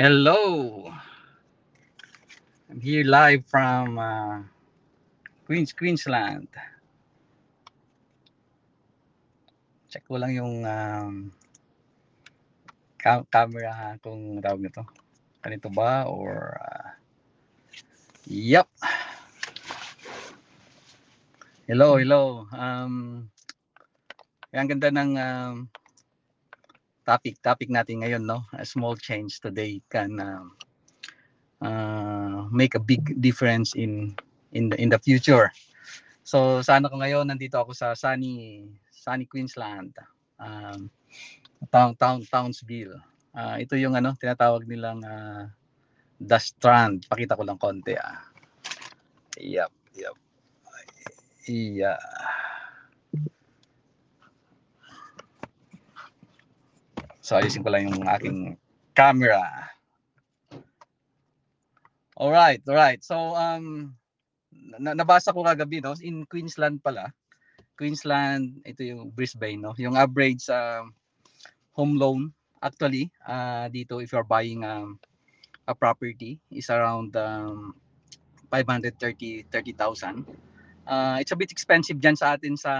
Hello. I'm here live from uh, Queens, Queensland. Check ko lang yung um, ca- camera kung tawag nito. Ganito ba or uh, Yep. Hello, hello. Um, ang ganda ng um, topic topic natin ngayon no? A small change today can um, uh, make a big difference in in the in the future. So sana ko ngayon nandito ako sa sunny sunny Queensland um, town town Townsville. Uh, ito yung ano tinatawag nilang uh, the strand. Pakita ko lang konti ah. Yep yep yeah So ayusin ko lang yung aking camera. All right, all right. So um na- nabasa ko kagabi no in Queensland pala. Queensland, ito yung Brisbane no. Yung average uh, home loan actually uh, dito if you're buying um, a property is around um, 530 30,000. Uh, it's a bit expensive diyan sa atin sa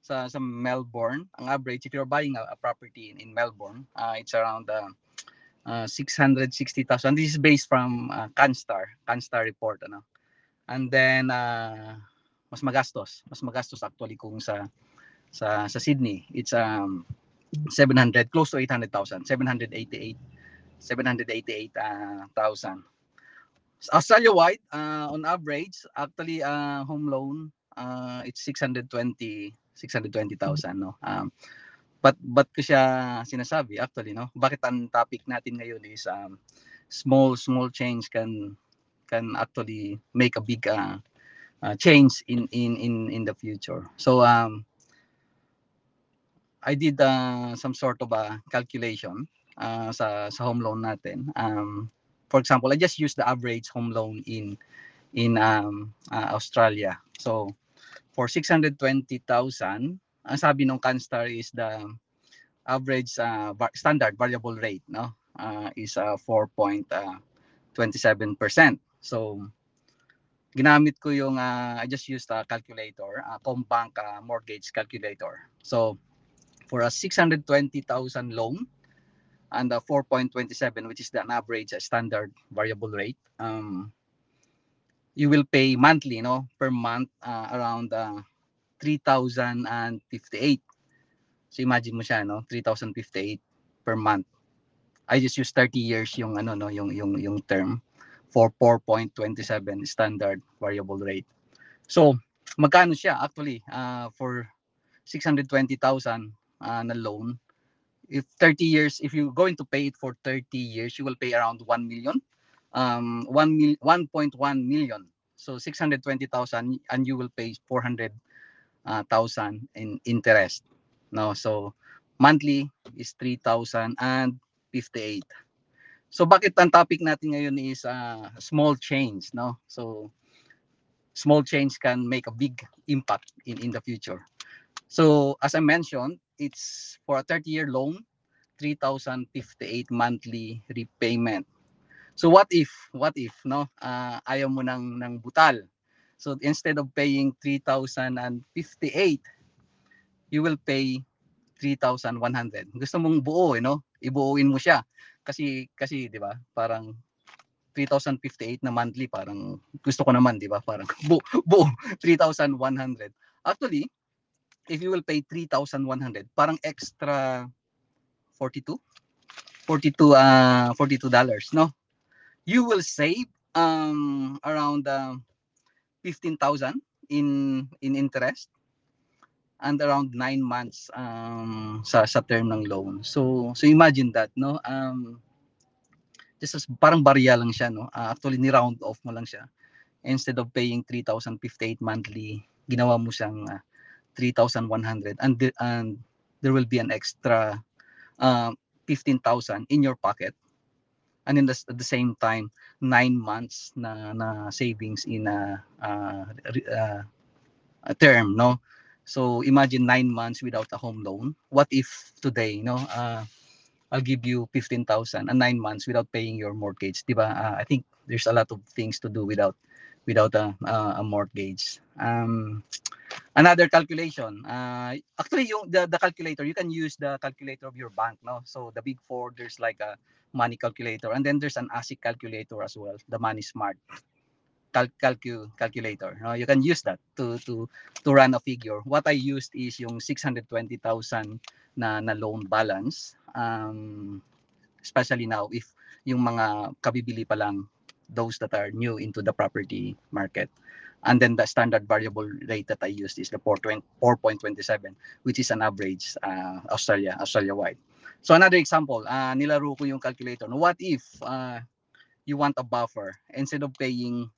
sa sa Melbourne. Ang average if you're buying a, a property in, in Melbourne, uh, it's around uh, uh, 660,000. This is based from uh, CanStar, CanStar report ano. And then uh, mas magastos, mas magastos actually kung sa sa sa Sydney. It's um 700 close to 800,000, 788 788,000. Australia wide uh, on average actually uh, home loan uh, it's 620 620,000 no. Um, but but ko siya sinasabi actually no. Bakit ang topic natin ngayon is um, small small change can can actually make a big uh, uh, change in in in in the future. So um I did uh, some sort of a calculation uh, sa sa home loan natin. Um for example, I just use the average home loan in in um, uh, Australia. So for 620,000, ang sabi ng CanStar is the average uh, standard variable rate no uh, is uh, 4.27%. So ginamit ko yung uh, I just used a calculator, a Combank uh, mortgage calculator. So for a 620,000 loan and a 4.27 which is the average uh, standard variable rate um, you will pay monthly, no, per month uh, around uh, 3,058. So imagine mo siya, no, 3,058 per month. I just use 30 years yung ano no, yung yung yung term for 4.27 standard variable rate. So magkano siya actually uh, for 620,000 uh, na loan if 30 years if you're going to pay it for 30 years you will pay around 1 million um 1 mil 1.1 million. So 620,000 and you will pay 400,000 uh, in interest no? So monthly is 3,058 so bakit ang topic natin ngayon is uh, small change no? So small change can make a big impact in in the future. So as i mentioned it's for a 30 year loan 3,058 monthly repayment So what if, what if, no? Uh, ayaw mo ng, ng butal. So instead of paying 3,058, you will pay 3,100. Gusto mong buo, eh, no? Ibuuin mo siya. Kasi, kasi, di ba, parang 3,058 na monthly, parang gusto ko naman, di ba? Parang bu buo, 3,100. Actually, if you will pay 3,100, parang extra 42? 42 uh 42 dollars no you will save um, around uh, 15,000 in in interest and around 9 months um, sa sa term ng loan. So so imagine that no um just as, parang barya lang siya no. Uh, actually ni round off mo lang siya. Instead of paying 3,058 monthly, ginawa mo siyang uh, 3,100 and the, and there will be an extra uh, 15,000 in your pocket and in the, at the same time nine months na na savings in a, uh, uh, a term no so imagine nine months without a home loan what if today no uh, I'll give you 15,000 and 9 months without paying your mortgage ba? Uh, I think there's a lot of things to do without without a, a, a mortgage. Um, another calculation. Uh, actually, yung the, the calculator, you can use the calculator of your bank, no? So the big four, there's like a money calculator, and then there's an ASIC calculator as well, the Money Smart cal- calcu- calculator. No? You can use that to to to run a figure. What I used is yung 620,000 na na loan balance. Um, especially now if yung mga kabibili pa lang those that are new into the property market. And then the standard variable rate that I used is the 4.27, which is an average uh, Australia, Australia-wide. So another example, uh, nilaro ko yung calculator. What if uh, you want a buffer instead of paying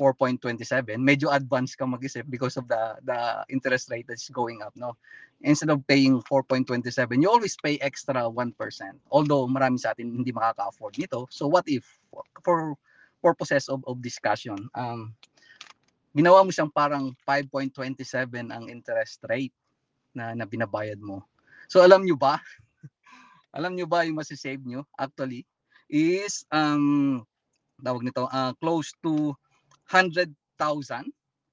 4.27, medyo advanced ka mag-isip because of the the interest rate that's going up, no? Instead of paying 4.27, you always pay extra 1%. Although marami sa atin hindi makaka-afford nito. So what if for purposes of, of discussion. Um, ginawa mo siyang parang 5.27 ang interest rate na, na binabayad mo. So alam nyo ba? alam nyo ba yung masisave nyo actually is um tawag nito uh, close to 100,000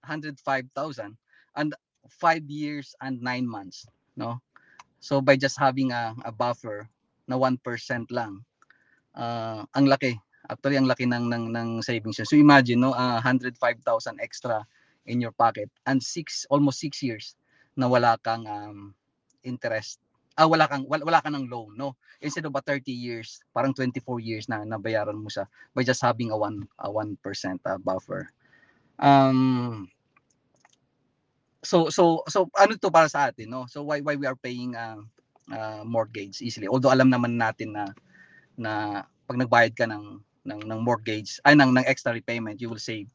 105,000 and 5 years and 9 months no so by just having a, a buffer na 1% lang uh, ang laki Actually, ang laki ng ng ng savings So imagine no, uh, 105,000 extra in your pocket and six almost six years na wala kang um, interest. Ah, wala kang wala, wala kang ng loan, no? Instead of a 30 years, parang 24 years na nabayaran mo siya by just having a 1 a 1% uh, buffer. Um so so so ano to para sa atin no so why why we are paying uh, uh, mortgage easily although alam naman natin na na pag nagbayad ka ng ng ng mortgage ay ng ng extra repayment you will save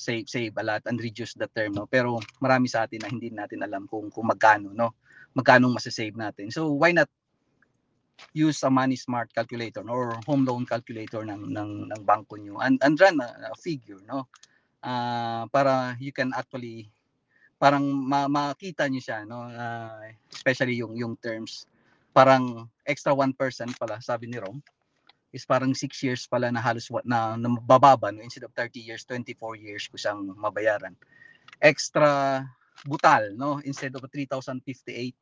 save save a lot and reduce the term no? Pero marami sa atin na hindi natin alam kung kung magkano no? Magkano masasave natin. So why not use a money smart calculator no, or home loan calculator ng ng ng bangko niyo and and run a, a figure no? Uh, para you can actually parang ma makita niyo siya no? Uh, especially yung yung terms. Parang extra 1% pala sabi ni Rom is parang 6 years pala na halos na, na bababa no? instead of 30 years 24 years ko siyang mabayaran. Extra butal no? Instead of 3058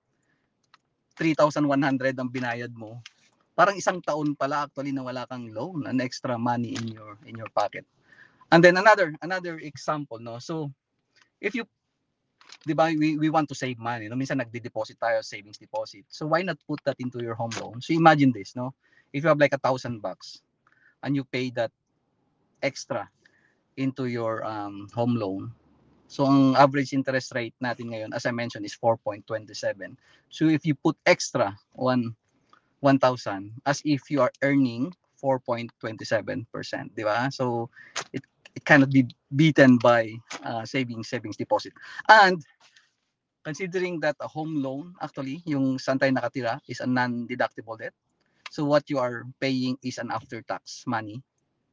3,100 ang binayad mo. Parang isang taon pala actually na wala kang loan an extra money in your in your pocket. And then another another example no? So if you di ba we, we want to save money no? Minsan nagde-deposit tayo savings deposit. So why not put that into your home loan? So imagine this no if you have like a thousand bucks and you pay that extra into your um, home loan, so ang average interest rate natin ngayon, as I mentioned, is 4.27. So if you put extra one 1,000 as if you are earning 4.27%, di ba? So it it cannot be beaten by uh, savings savings deposit. And considering that a home loan actually yung saan tayo nakatira is a non-deductible debt So what you are paying is an after-tax money.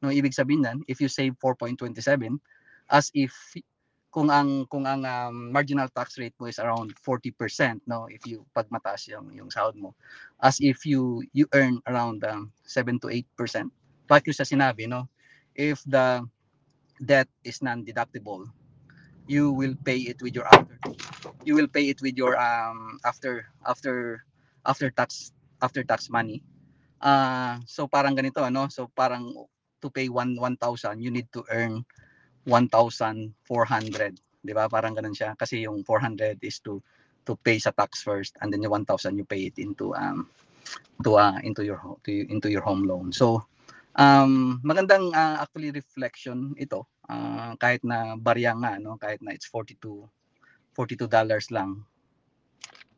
No, ibig sabihin nan, if you save 4.27 as if kung ang kung ang um, marginal tax rate mo is around 40% no if you pag mataas yung yung sahod mo as if you you earn around um, 7 to 8% like sa sinabi no? If the debt is non deductible you will pay it with your after you will pay it with your um after after after tax after tax money uh, so parang ganito ano so parang to pay 1 1,000 you need to earn 1,400 di ba? Parang ganun siya. Kasi yung 400 is to to pay sa tax first and then yung 1,000 you pay it into um to uh, into your to, into your home loan. So um magandang uh, actually reflection ito. Uh, kahit na barya nga no? Kahit na it's 42 42 dollars lang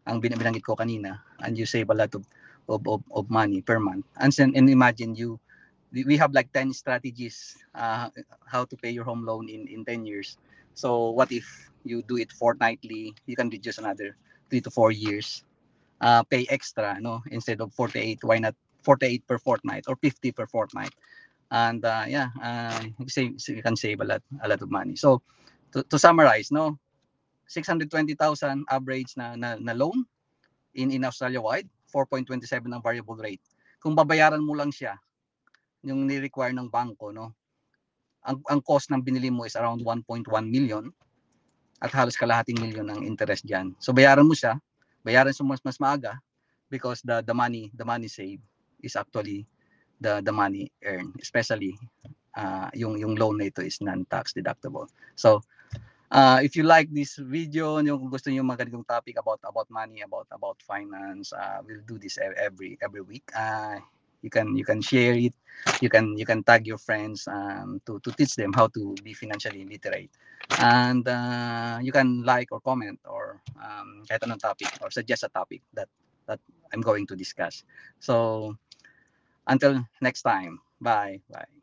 ang binanggit ko kanina and you save a lot of of, of, of money per month. And, and imagine you, we have like 10 strategies uh, how to pay your home loan in, in 10 years. So what if you do it fortnightly, you can reduce another three to four years. Uh, pay extra, no? Instead of 48, why not 48 per fortnight or 50 per fortnight? And uh, yeah, uh, you, you can save a lot, a lot of money. So to, to summarize, no, 620,000 average na, na, na loan in, in Australia wide 4.27 ang variable rate. kung babayaran mo lang siya, yung ni-require ng bangko, no? Ang, ang cost ng binili mo is around 1.1 million at halos kalahating milyon ang interest diyan. So bayaran mo siya, bayaran mo mas mas maaga because the the money the money saved is actually the the money earned, especially uh, yung yung loan na ito is non-tax deductible. So uh, if you like this video, yung gusto niyo magandang topic about about money, about about finance, uh, we'll do this every every week. Uh, you can you can share it, you can you can tag your friends um, to to teach them how to be financially literate, and uh, you can like or comment or um, kahit anong topic or suggest a topic that that I'm going to discuss. So until next time, bye bye.